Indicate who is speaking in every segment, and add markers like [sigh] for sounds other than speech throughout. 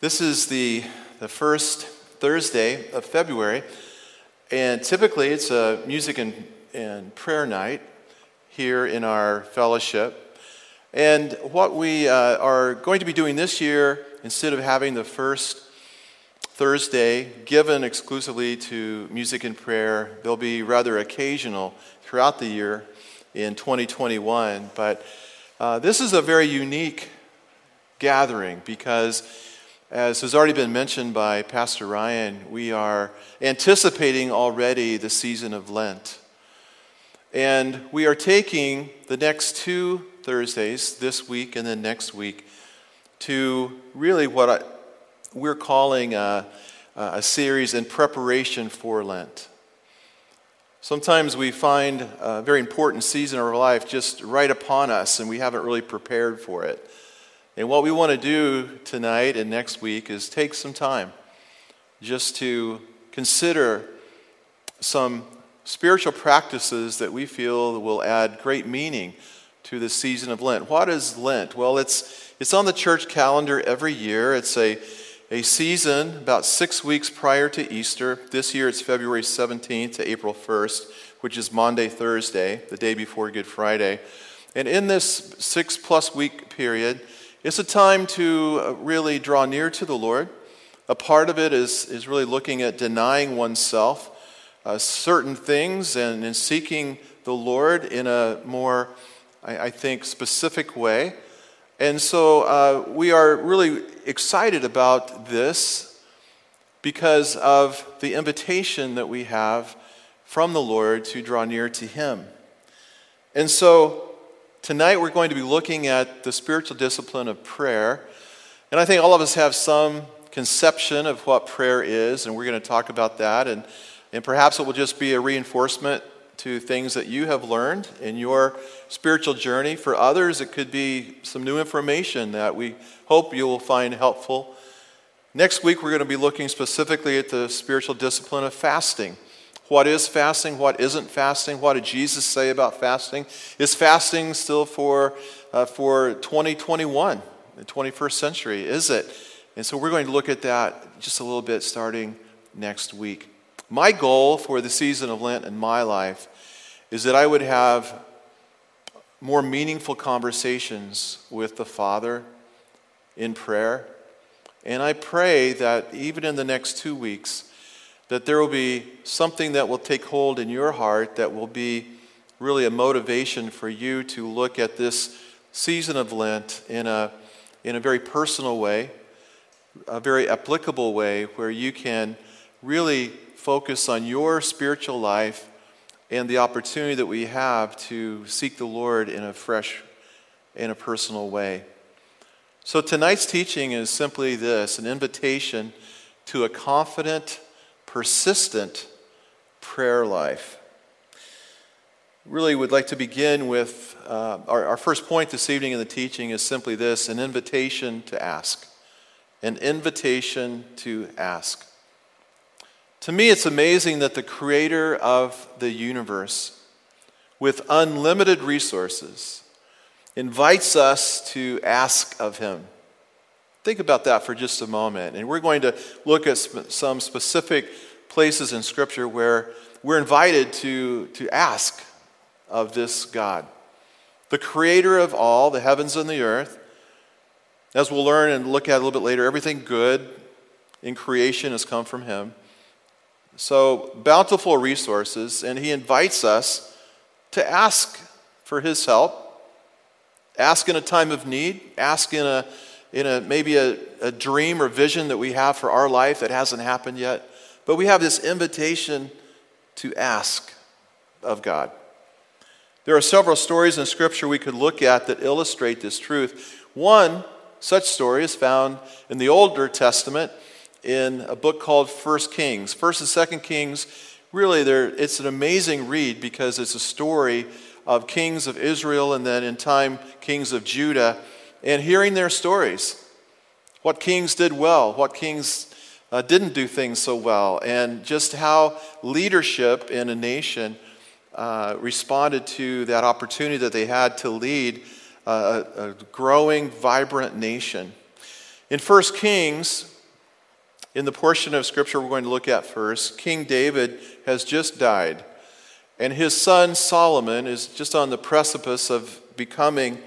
Speaker 1: This is the, the first Thursday of February, and typically it's a music and, and prayer night here in our fellowship. And what we uh, are going to be doing this year, instead of having the first Thursday given exclusively to music and prayer, they'll be rather occasional throughout the year in 2021. But uh, this is a very unique gathering because, as has already been mentioned by Pastor Ryan, we are anticipating already the season of Lent. And we are taking the next two Thursdays, this week and then next week, to really what I, we're calling a, a series in preparation for Lent. Sometimes we find a very important season of our life just right upon us and we haven't really prepared for it. And what we want to do tonight and next week is take some time just to consider some spiritual practices that we feel will add great meaning to the season of Lent. What is Lent? Well, it's, it's on the church calendar every year. It's a, a season about six weeks prior to Easter. This year it's February 17th to April 1st, which is Maundy, Thursday, the day before Good Friday. And in this six plus week period, it's a time to uh, really draw near to the Lord. A part of it is, is really looking at denying oneself uh, certain things and, and seeking the Lord in a more, I, I think, specific way. And so uh, we are really excited about this because of the invitation that we have from the Lord to draw near to Him. And so tonight we're going to be looking at the spiritual discipline of prayer. And I think all of us have some conception of what prayer is, and we're going to talk about that. And, and perhaps it will just be a reinforcement to things that you have learned in your spiritual journey. For others, it could be some new information that we hope you will find helpful. Next week, we're going to be looking specifically at the spiritual discipline of fasting. What is fasting? What isn't fasting? What did Jesus say about fasting? Is fasting still for, uh, for 2021, the 21st century? Is it? And so we're going to look at that just a little bit starting next week. My goal for the season of Lent in my life is that I would have more meaningful conversations with the Father in prayer. And I pray that even in the next two weeks, that there will be something that will take hold in your heart that will be really a motivation for you to look at this season of Lent in a, in a very personal way, a very applicable way, where you can really focus on your spiritual life and the opportunity that we have to seek the Lord in a fresh, in a personal way. So tonight's teaching is simply this an invitation to a confident, persistent prayer life. Really would like to begin with uh, our, our first point this evening in the teaching is simply this an invitation to ask. An invitation to ask. To me, it's amazing that the creator of the universe, with unlimited resources, invites us to ask of him. Think about that for just a moment. And we're going to look at some specific places in Scripture where we're invited to, to ask of this God, the creator of all, the heavens and the earth. As we'll learn and look at a little bit later, everything good in creation has come from him. So, bountiful resources, and he invites us to ask for his help, ask in a time of need, ask in a in a maybe a, a dream or vision that we have for our life that hasn't happened yet. But we have this invitation to ask of God. There are several stories in Scripture we could look at that illustrate this truth. One such story is found in the Older Testament in a book called First Kings. First and Second Kings, really, it's an amazing read because it's a story of kings of Israel and then in time kings of Judah, and hearing their stories. What kings did well, what kings uh, didn't do things so well, and just how leadership in a nation uh, responded to that opportunity that they had to lead uh, a, a growing, vibrant nation. In 1 Kings, in the portion of scripture we're going to look at first, King David has just died, and his son Solomon is just on the precipice of becoming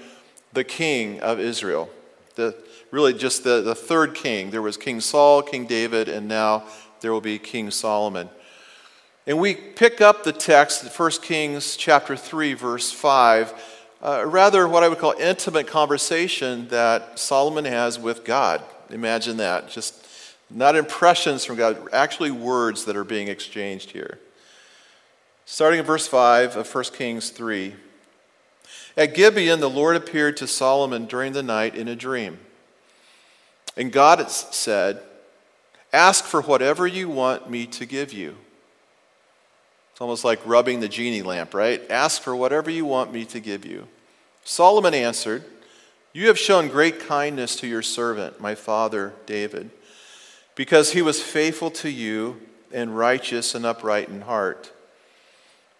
Speaker 1: the king of Israel. The, really, just the, the third king. There was King Saul, King David, and now there will be King Solomon. And we pick up the text, 1 Kings chapter 3, verse 5, uh, rather what I would call intimate conversation that Solomon has with God. Imagine that. Just not impressions from God, actually words that are being exchanged here. Starting in verse 5 of 1 Kings 3. At Gibeon, the Lord appeared to Solomon during the night in a dream. And God said, Ask for whatever you want me to give you. It's almost like rubbing the genie lamp, right? Ask for whatever you want me to give you. Solomon answered, You have shown great kindness to your servant, my father David because he was faithful to you and righteous and upright in heart.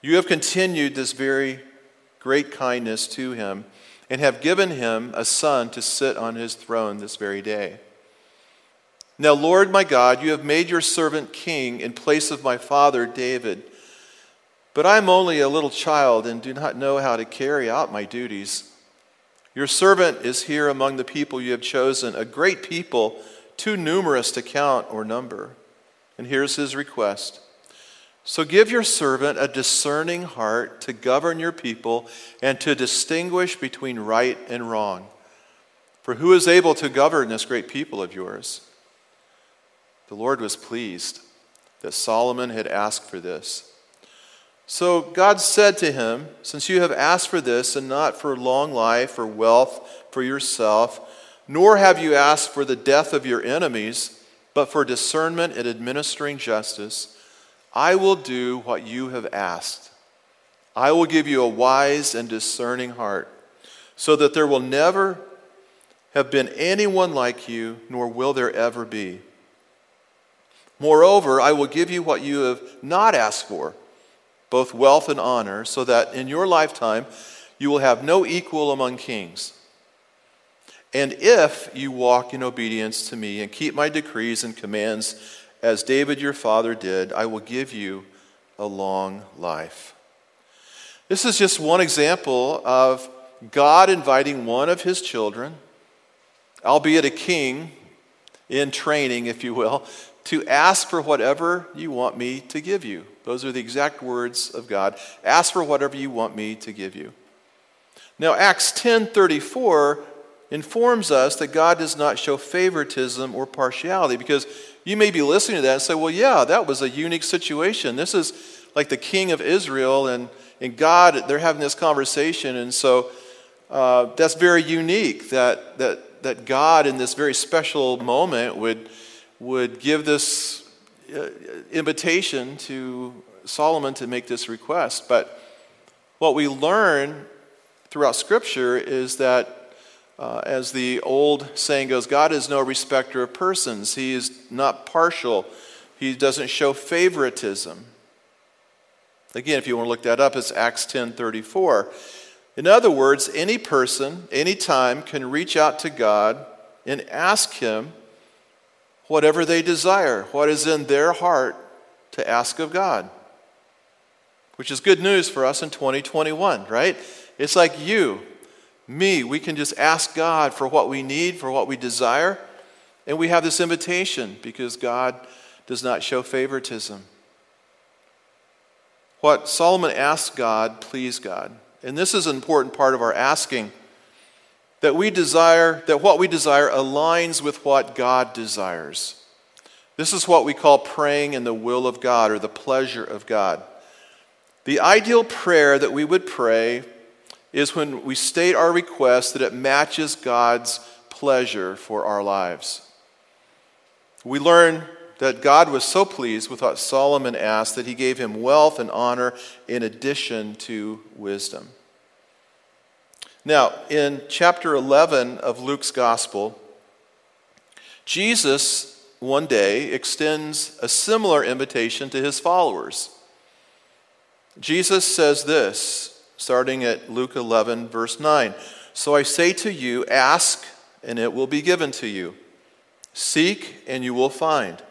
Speaker 1: You have continued this very great kindness to him and have given him a son to sit on his throne this very day. Now, Lord my God, you have made your servant king in place of my father David. But I am only a little child and do not know how to carry out my duties. Your servant is here among the people you have chosen, a great people too numerous to count or number. And here's his request So give your servant a discerning heart to govern your people and to distinguish between right and wrong. For who is able to govern this great people of yours? The Lord was pleased that Solomon had asked for this. So God said to him, Since you have asked for this and not for long life or wealth for yourself, nor have you asked for the death of your enemies, but for discernment and administering justice. I will do what you have asked. I will give you a wise and discerning heart, so that there will never have been anyone like you, nor will there ever be. Moreover, I will give you what you have not asked for, both wealth and honor, so that in your lifetime you will have no equal among kings. And if you walk in obedience to me and keep my decrees and commands as David your father did, I will give you a long life. This is just one example of God inviting one of his children, albeit a king in training, if you will, to ask for whatever you want me to give you. Those are the exact words of God. Ask for whatever you want me to give you. Now, Acts 10:34 informs us that God does not show favoritism or partiality because you may be listening to that and say, well, yeah, that was a unique situation. This is like the king of Israel and, and God, they're having this conversation. And so uh, that's very unique that, that, that God, in this very special moment, would, would give this uh, invitation to Solomon to make this request. But what we learn throughout Scripture is that uh, as the old saying goes, God is no respecter of persons. He is not partial. He doesn't show favoritism. Again, if you want to look that up, it's Acts 10:34. In other words, any person, anytime, can reach out to God and ask Him whatever they desire, what is in their heart to ask of God. Which is good news for us in 2021, right? It's like you me. We can just ask God for what we need, for what we desire. And we have this invitation because God does not show favoritism. What Solomon asked God pleased God. And this is an important part of our asking that we desire, that what we desire aligns with what God desires. This is what we call praying in the will of God or the pleasure of God. The ideal prayer that we would pray is when we state our request that it matches God's pleasure for our lives. We learn that God was so pleased with what Solomon asked that he gave him wealth and honor in addition to wisdom. Now, in chapter 11 of Luke's gospel, Jesus one day extends a similar invitation to his followers. Jesus says this starting at Luke 11, verse 9. So I say to you, ask, and it will be given to you. Seek, and you will find.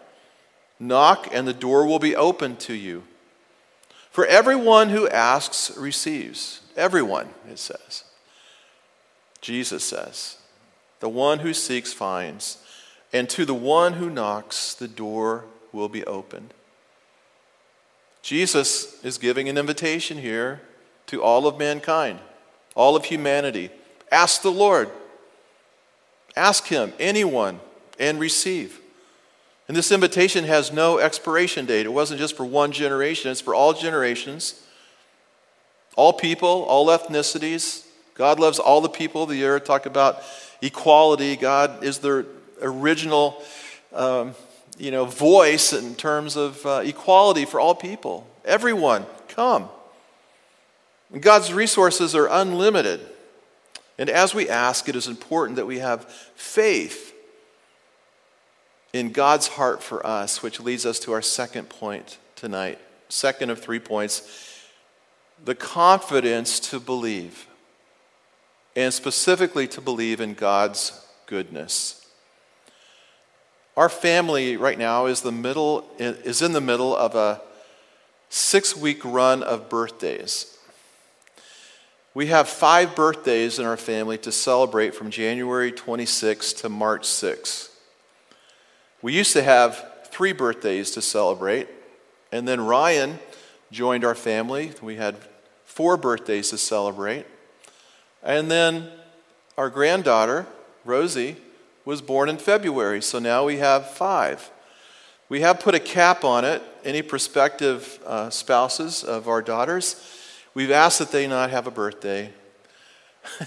Speaker 1: Knock, and the door will be opened to you. For everyone who asks receives. Everyone, it says. Jesus says, The one who seeks finds, and to the one who knocks, the door will be opened. Jesus is giving an invitation here to all of mankind, all of humanity. Ask the Lord. Ask Him, anyone, and receive. And this invitation has no expiration date. It wasn't just for one generation, it's for all generations, all people, all ethnicities. God loves all the people of the earth. Talk about equality. God is the original um, you know, voice in terms of uh, equality for all people. Everyone, come. God's resources are unlimited. And as we ask, it is important that we have faith in God's heart for us, which leads us to our second point tonight. Second of three points the confidence to believe, and specifically to believe in God's goodness. Our family right now is, the middle, is in the middle of a six week run of birthdays. We have five birthdays in our family to celebrate from January 26 to March 6. We used to have three birthdays to celebrate, and then Ryan joined our family. We had four birthdays to celebrate. And then our granddaughter, Rosie, was born in February, so now we have five. We have put a cap on it. Any prospective uh, spouses of our daughters, we've asked that they not have a birthday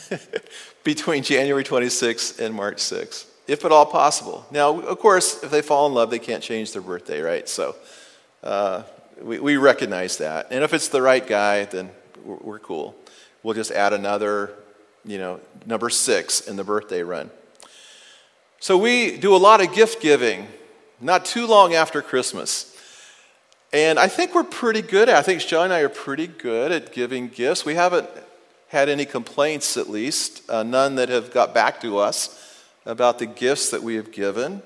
Speaker 1: [laughs] between January 26th and March 6th, if at all possible. Now, of course, if they fall in love, they can't change their birthday, right? So uh, we, we recognize that. And if it's the right guy, then we're, we're cool. We'll just add another, you know, number six in the birthday run. So we do a lot of gift giving not too long after Christmas. And I think we're pretty good at I think Shelley and I are pretty good at giving gifts. We haven't had any complaints, at least, uh, none that have got back to us about the gifts that we have given.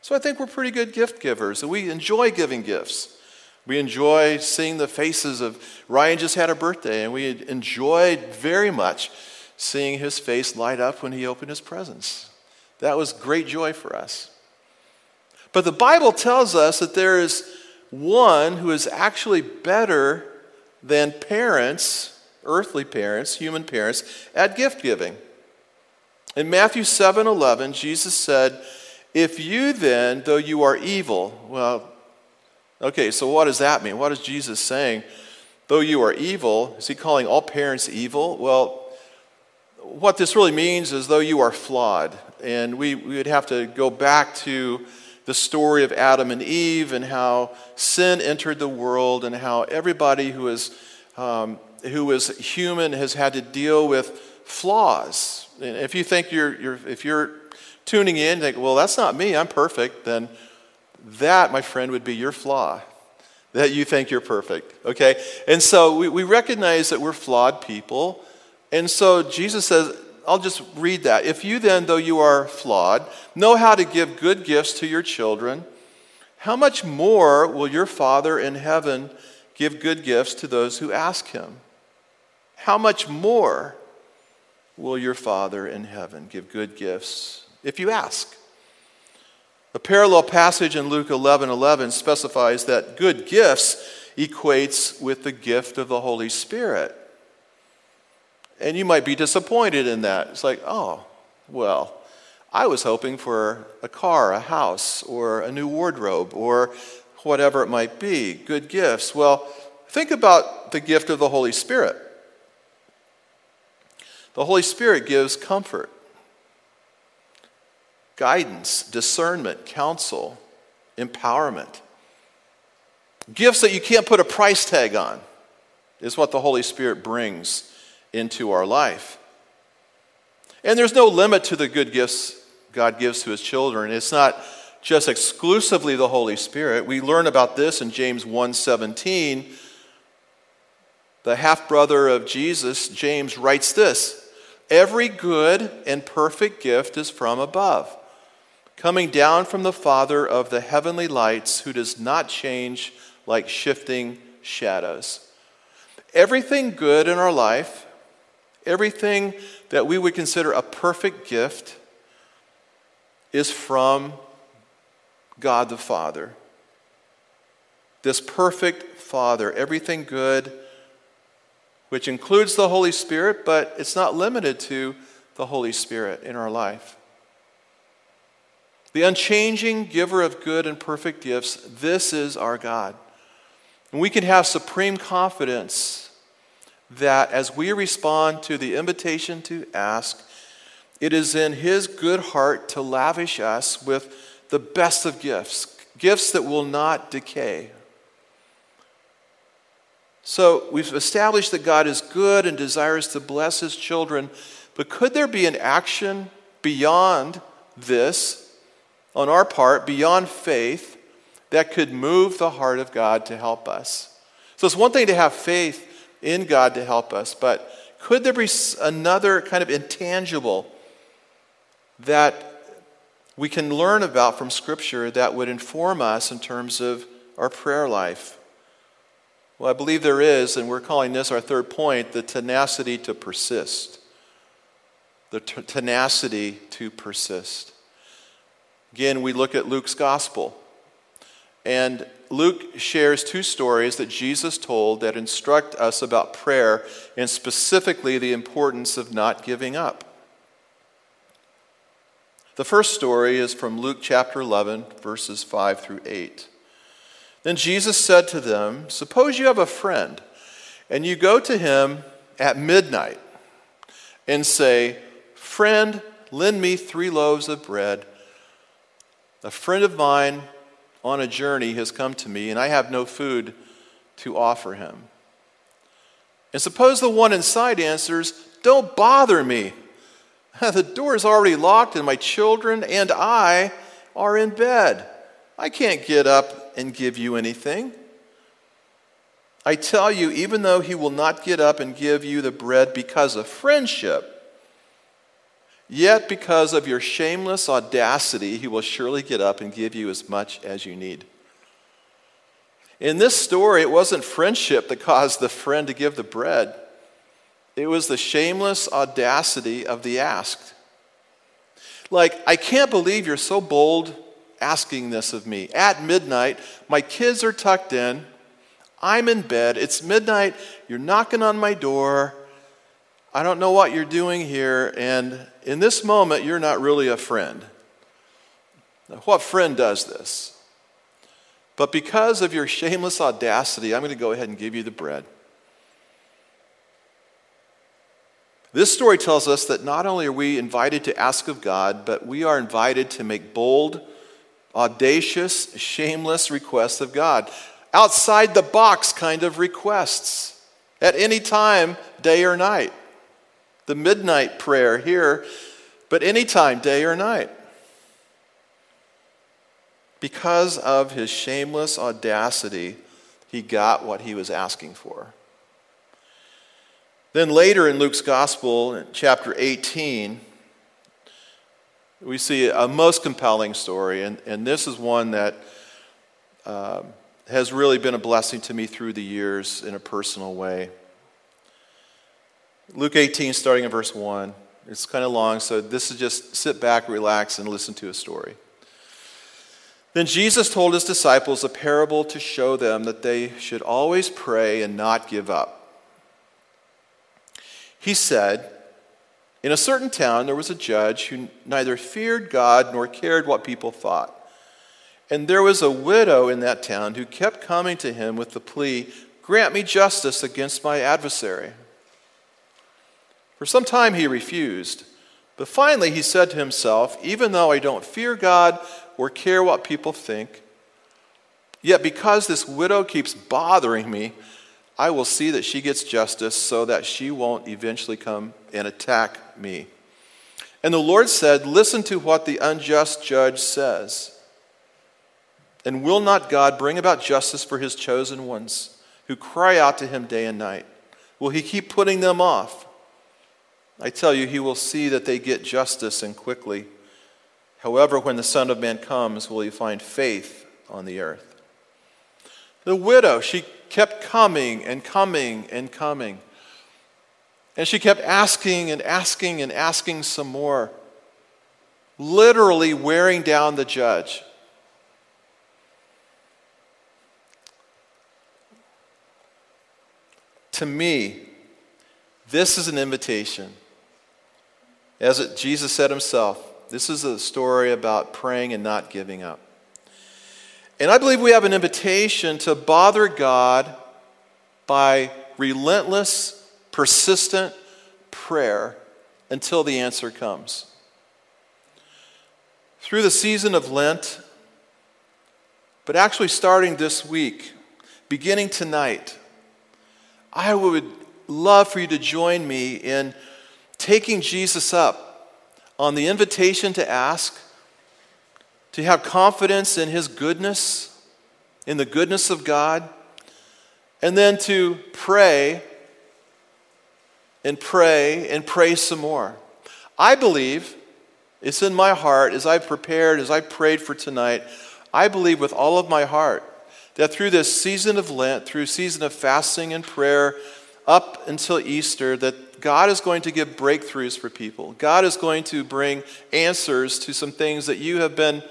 Speaker 1: So I think we're pretty good gift givers, and we enjoy giving gifts. We enjoy seeing the faces of Ryan just had a birthday, and we enjoyed very much seeing his face light up when he opened his presents. That was great joy for us. But the Bible tells us that there is one who is actually better than parents, earthly parents, human parents, at gift giving. In Matthew 7 11, Jesus said, If you then, though you are evil, well, okay, so what does that mean? What is Jesus saying? Though you are evil, is he calling all parents evil? Well, what this really means is though you are flawed. And we, we would have to go back to the story of Adam and Eve and how sin entered the world and how everybody who is, um, who is human has had to deal with flaws. And if you think you're, you're, if you're tuning in, think, well, that's not me, I'm perfect, then that, my friend, would be your flaw. That you think you're perfect, okay? And so we, we recognize that we're flawed people. And so Jesus says, I'll just read that. If you then, though you are flawed, know how to give good gifts to your children, how much more will your Father in heaven give good gifts to those who ask him? How much more will your Father in heaven give good gifts if you ask? A parallel passage in Luke 11 11 specifies that good gifts equates with the gift of the Holy Spirit. And you might be disappointed in that. It's like, oh, well, I was hoping for a car, a house, or a new wardrobe, or whatever it might be, good gifts. Well, think about the gift of the Holy Spirit. The Holy Spirit gives comfort, guidance, discernment, counsel, empowerment. Gifts that you can't put a price tag on is what the Holy Spirit brings into our life. And there's no limit to the good gifts God gives to his children. It's not just exclusively the Holy Spirit. We learn about this in James 1:17. The half-brother of Jesus, James writes this: "Every good and perfect gift is from above, coming down from the Father of the heavenly lights, who does not change like shifting shadows. Everything good in our life, everything that we would consider a perfect gift, is from God the Father. This perfect Father, everything good, which includes the Holy Spirit, but it's not limited to the Holy Spirit in our life. The unchanging giver of good and perfect gifts, this is our God. And we can have supreme confidence that as we respond to the invitation to ask, it is in His good heart to lavish us with the best of gifts, gifts that will not decay. So we've established that God is good and desires to bless His children, but could there be an action beyond this on our part, beyond faith, that could move the heart of God to help us? So it's one thing to have faith in God to help us, but could there be another kind of intangible that we can learn about from Scripture that would inform us in terms of our prayer life? Well, I believe there is, and we're calling this our third point the tenacity to persist. The t- tenacity to persist. Again, we look at Luke's gospel. And Luke shares two stories that Jesus told that instruct us about prayer and specifically the importance of not giving up. The first story is from Luke chapter 11, verses 5 through 8. Then Jesus said to them, Suppose you have a friend, and you go to him at midnight and say, Friend, lend me three loaves of bread. A friend of mine on a journey has come to me, and I have no food to offer him. And suppose the one inside answers, Don't bother me. [laughs] The door is already locked, and my children and I are in bed. I can't get up and give you anything. I tell you, even though he will not get up and give you the bread because of friendship, yet because of your shameless audacity, he will surely get up and give you as much as you need. In this story, it wasn't friendship that caused the friend to give the bread. It was the shameless audacity of the asked. Like, I can't believe you're so bold asking this of me. At midnight, my kids are tucked in. I'm in bed. It's midnight. You're knocking on my door. I don't know what you're doing here. And in this moment, you're not really a friend. Now, what friend does this? But because of your shameless audacity, I'm going to go ahead and give you the bread. This story tells us that not only are we invited to ask of God, but we are invited to make bold, audacious, shameless requests of God. Outside the box kind of requests at any time, day or night. The midnight prayer here, but anytime, day or night. Because of his shameless audacity, he got what he was asking for. Then later in Luke's Gospel, chapter 18, we see a most compelling story, and, and this is one that uh, has really been a blessing to me through the years in a personal way. Luke 18, starting in verse 1. It's kind of long, so this is just sit back, relax, and listen to a story. Then Jesus told his disciples a parable to show them that they should always pray and not give up. He said, In a certain town there was a judge who neither feared God nor cared what people thought. And there was a widow in that town who kept coming to him with the plea, Grant me justice against my adversary. For some time he refused. But finally he said to himself, Even though I don't fear God or care what people think, yet because this widow keeps bothering me, I will see that she gets justice so that she won't eventually come and attack me. And the Lord said, Listen to what the unjust judge says. And will not God bring about justice for his chosen ones who cry out to him day and night? Will he keep putting them off? I tell you, he will see that they get justice and quickly. However, when the Son of Man comes, will he find faith on the earth? The widow, she kept coming and coming and coming. And she kept asking and asking and asking some more, literally wearing down the judge. To me, this is an invitation. As it, Jesus said himself, this is a story about praying and not giving up. And I believe we have an invitation to bother God by relentless, persistent prayer until the answer comes. Through the season of Lent, but actually starting this week, beginning tonight, I would love for you to join me in taking Jesus up on the invitation to ask, to have confidence in his goodness, in the goodness of God, and then to pray and pray and pray some more. I believe it's in my heart as I prepared, as I prayed for tonight, I believe with all of my heart that through this season of Lent, through season of fasting and prayer, up until Easter, that God is going to give breakthroughs for people. God is going to bring answers to some things that you have been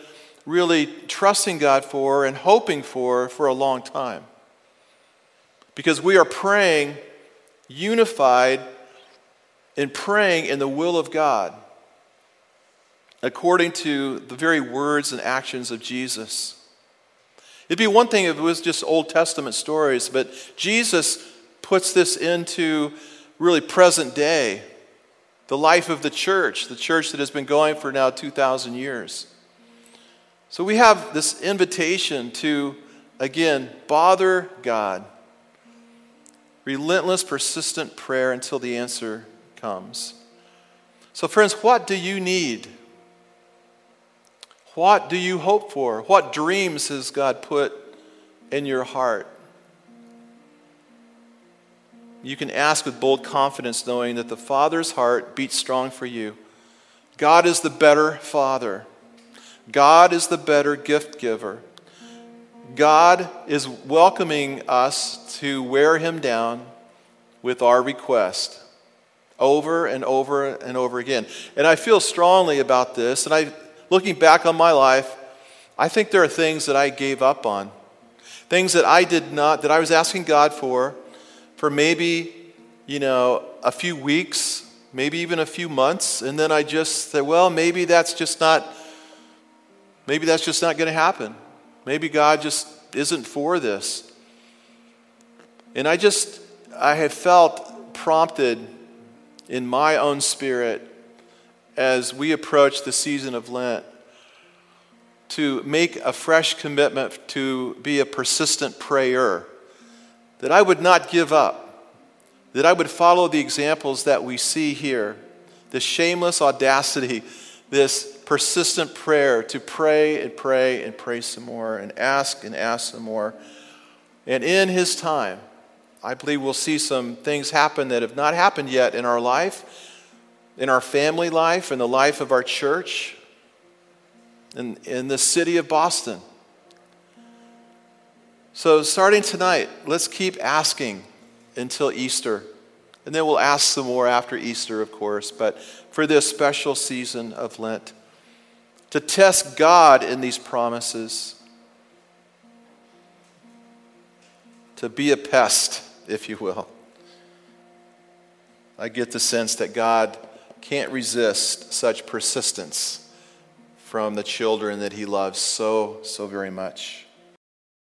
Speaker 1: really trusting God for and hoping for for a long time. Because we are praying unified in praying in the will of God according to the very words and actions of Jesus. It'd be one thing if it was just Old Testament stories, but Jesus puts this into really present day, the life of the church, the church that has been going for now 2,000 years. So we have this invitation to, again, bother God. Relentless, persistent prayer until the answer comes. So, friends, what do you need? What do you hope for? What dreams has God put in your heart? You can ask with bold confidence, knowing that the Father's heart beats strong for you. God is the better Father, God is the better gift giver. God is welcoming us to wear Him down with our request over and over and over again. And I feel strongly about this. And I, looking back on my life, I think there are things that I gave up on, things that I did not, that I was asking God for, for maybe, you know, a few weeks, maybe even a few months. And then I just said, well, maybe that's just not, maybe that's just not going to happen. Maybe God just isn't for this. And I just, I have felt prompted in my own spirit as we approach the season of Lent to make a fresh commitment to be a persistent prayer, that I would not give up, that I would follow the examples that we see here, this shameless audacity, this persistent prayer to pray and pray and pray some more and ask and ask some more. And in His time, I believe we'll see some things happen that have not happened yet in our life, in our family life, in the life of our church, in, in the city of Boston. So, starting tonight, let's keep asking until Easter. And then we'll ask some more after Easter, of course, but for this special season of Lent. To test God in these promises, to be a pest if you will. I get the sense that God can't resist such persistence from the children that He loves so, so very much.